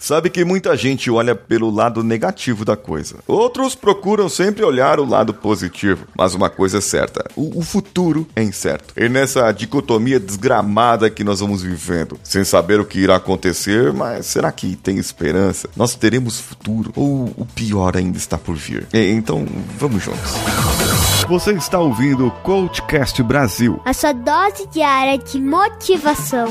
sabe que muita gente olha pelo lado negativo da coisa. Outros procuram sempre olhar o lado positivo. Mas uma coisa é certa: o, o futuro é incerto. E nessa dicotomia desgramada que nós vamos vivendo, sem saber o que irá acontecer, mas será que tem esperança? Nós teremos futuro? Ou o pior ainda está por vir? E, então, vamos juntos. Você está ouvindo o Coachcast Brasil. A sua dose diária de motivação.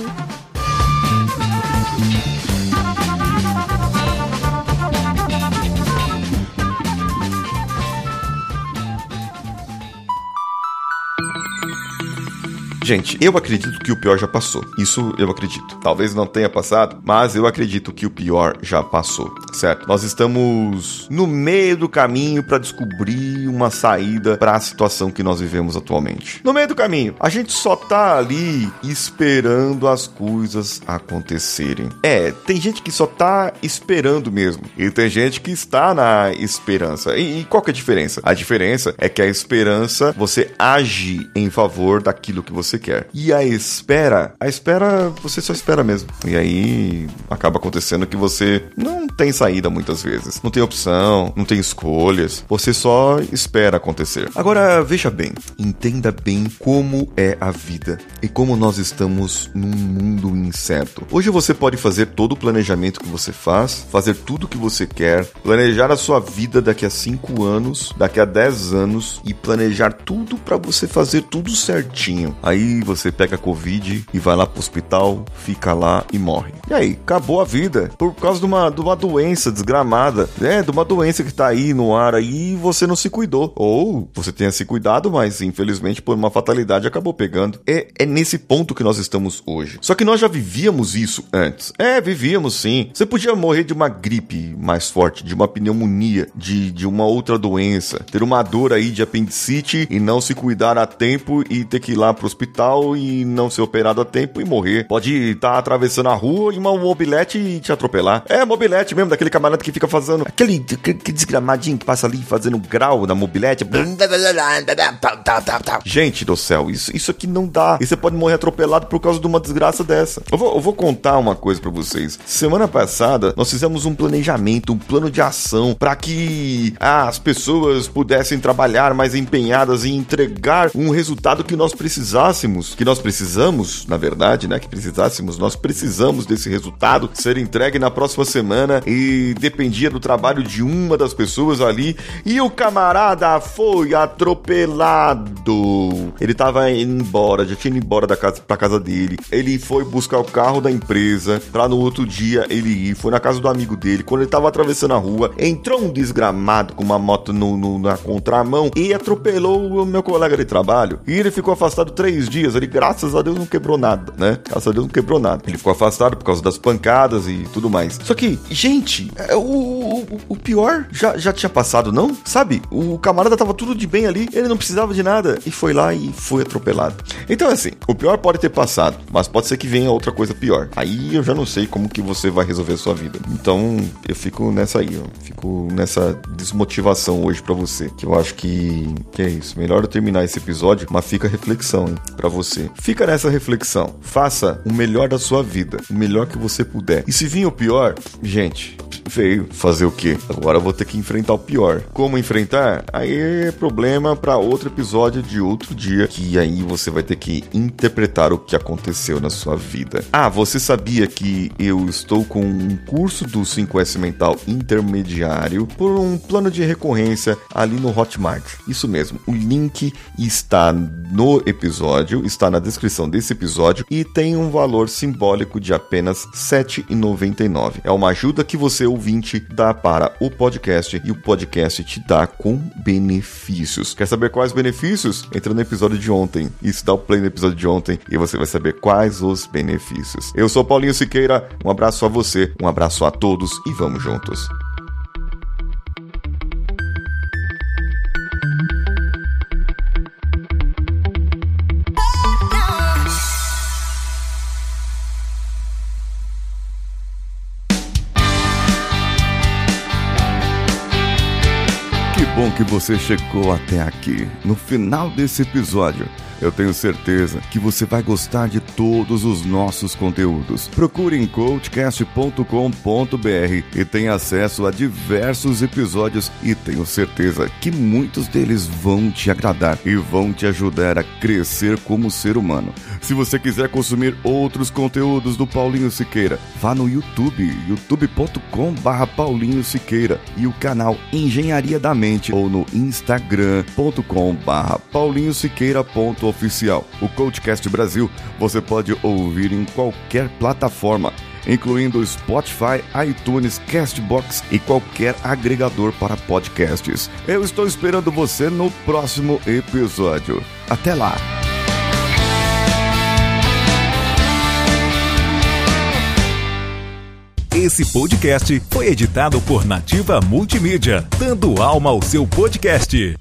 Gente, eu acredito que o pior já passou. Isso eu acredito. Talvez não tenha passado, mas eu acredito que o pior já passou, certo? Nós estamos no meio do caminho para descobrir uma saída para a situação que nós vivemos atualmente. No meio do caminho, a gente só tá ali esperando as coisas acontecerem. É, tem gente que só tá esperando mesmo, e tem gente que está na esperança. E, e qual que é a diferença? A diferença é que a esperança você age em favor daquilo que você quer. E a espera, a espera, você só espera mesmo. E aí acaba acontecendo que você não tem saída muitas vezes. Não tem opção, não tem escolhas. Você só espera acontecer. Agora, veja bem, entenda bem como é a vida e como nós estamos num mundo incerto. Hoje você pode fazer todo o planejamento que você faz, fazer tudo o que você quer, planejar a sua vida daqui a 5 anos, daqui a 10 anos e planejar tudo para você fazer tudo certinho. Aí você pega Covid e vai lá pro hospital, fica lá e morre. E aí, acabou a vida por causa de uma, de uma doença desgramada, né? De uma doença que tá aí no ar aí e você não se cuidou. Ou você tenha se cuidado, mas infelizmente por uma fatalidade acabou pegando. É, é nesse ponto que nós estamos hoje. Só que nós já vivíamos isso antes. É, vivíamos sim. Você podia morrer de uma gripe mais forte, de uma pneumonia, de, de uma outra doença, ter uma dor aí de apendicite e não se cuidar a tempo e ter que ir lá pro hospital hospital e não ser operado a tempo e morrer. Pode estar tá atravessando a rua e uma mobilete te atropelar. É, mobilete mesmo, daquele camarada que fica fazendo aquele, aquele desgramadinho que passa ali fazendo grau na mobilete. Gente do céu, isso, isso aqui não dá. E você pode morrer atropelado por causa de uma desgraça dessa. Eu vou, eu vou contar uma coisa para vocês. Semana passada, nós fizemos um planejamento, um plano de ação para que ah, as pessoas pudessem trabalhar mais empenhadas em entregar um resultado que nós precisássemos precisássemos, que nós precisamos, na verdade, né, que precisássemos, nós precisamos desse resultado ser entregue na próxima semana e dependia do trabalho de uma das pessoas ali e o camarada foi atropelado. Ele tava indo embora, já tinha ido embora da casa pra casa dele. Ele foi buscar o carro da empresa para no outro dia ele ir, foi na casa do amigo dele. Quando ele tava atravessando a rua, entrou um desgramado com uma moto no, no, na contramão e atropelou o meu colega de trabalho. E ele ficou afastado três dias. Ele, graças a Deus, não quebrou nada, né? Graças a Deus, não quebrou nada. Ele ficou afastado por causa das pancadas e tudo mais. Só que, gente, é, o, o, o pior já, já tinha passado, não? Sabe? O camarada tava tudo de bem ali, ele não precisava de nada e foi lá e foi atropelado. Então, assim, o pior pode ter passado, mas pode ser que venha outra coisa pior. Aí eu já não sei como que você vai resolver a sua vida. Então, eu fico nessa aí, ó. Fico nessa desmotivação hoje para você. Que eu acho que, que é isso. Melhor eu terminar esse episódio, mas fica a reflexão, hein? Para você. Fica nessa reflexão. Faça o melhor da sua vida, o melhor que você puder. E se vir o pior, gente, veio fazer o quê? Agora vou ter que enfrentar o pior. Como enfrentar? Aí é problema para outro episódio de outro dia, que aí você vai ter que interpretar o que aconteceu na sua vida. Ah, você sabia que eu estou com um curso do 5S Mental intermediário por um plano de recorrência ali no Hotmart. Isso mesmo, o link está no episódio episódio está na descrição desse episódio e tem um valor simbólico de apenas R$ 7,99. É uma ajuda que você, ouvinte, dá para o podcast e o podcast te dá com benefícios. Quer saber quais benefícios? Entra no episódio de ontem se dá o play no episódio de ontem e você vai saber quais os benefícios. Eu sou Paulinho Siqueira, um abraço a você, um abraço a todos e vamos juntos. Bom que você chegou até aqui. No final desse episódio, eu tenho certeza que você vai gostar de todos os nossos conteúdos. Procure em coachcast.com.br e tenha acesso a diversos episódios e tenho certeza que muitos deles vão te agradar e vão te ajudar a crescer como ser humano. Se você quiser consumir outros conteúdos do Paulinho Siqueira, vá no YouTube, youtube.com/barra Paulinho Siqueira e o canal Engenharia da Mente ou no instagram.com/barra Paulinho Siqueira.com oficial. O Coachcast Brasil você pode ouvir em qualquer plataforma, incluindo Spotify, iTunes, Castbox e qualquer agregador para podcasts. Eu estou esperando você no próximo episódio. Até lá! Esse podcast foi editado por Nativa Multimídia, dando alma ao seu podcast.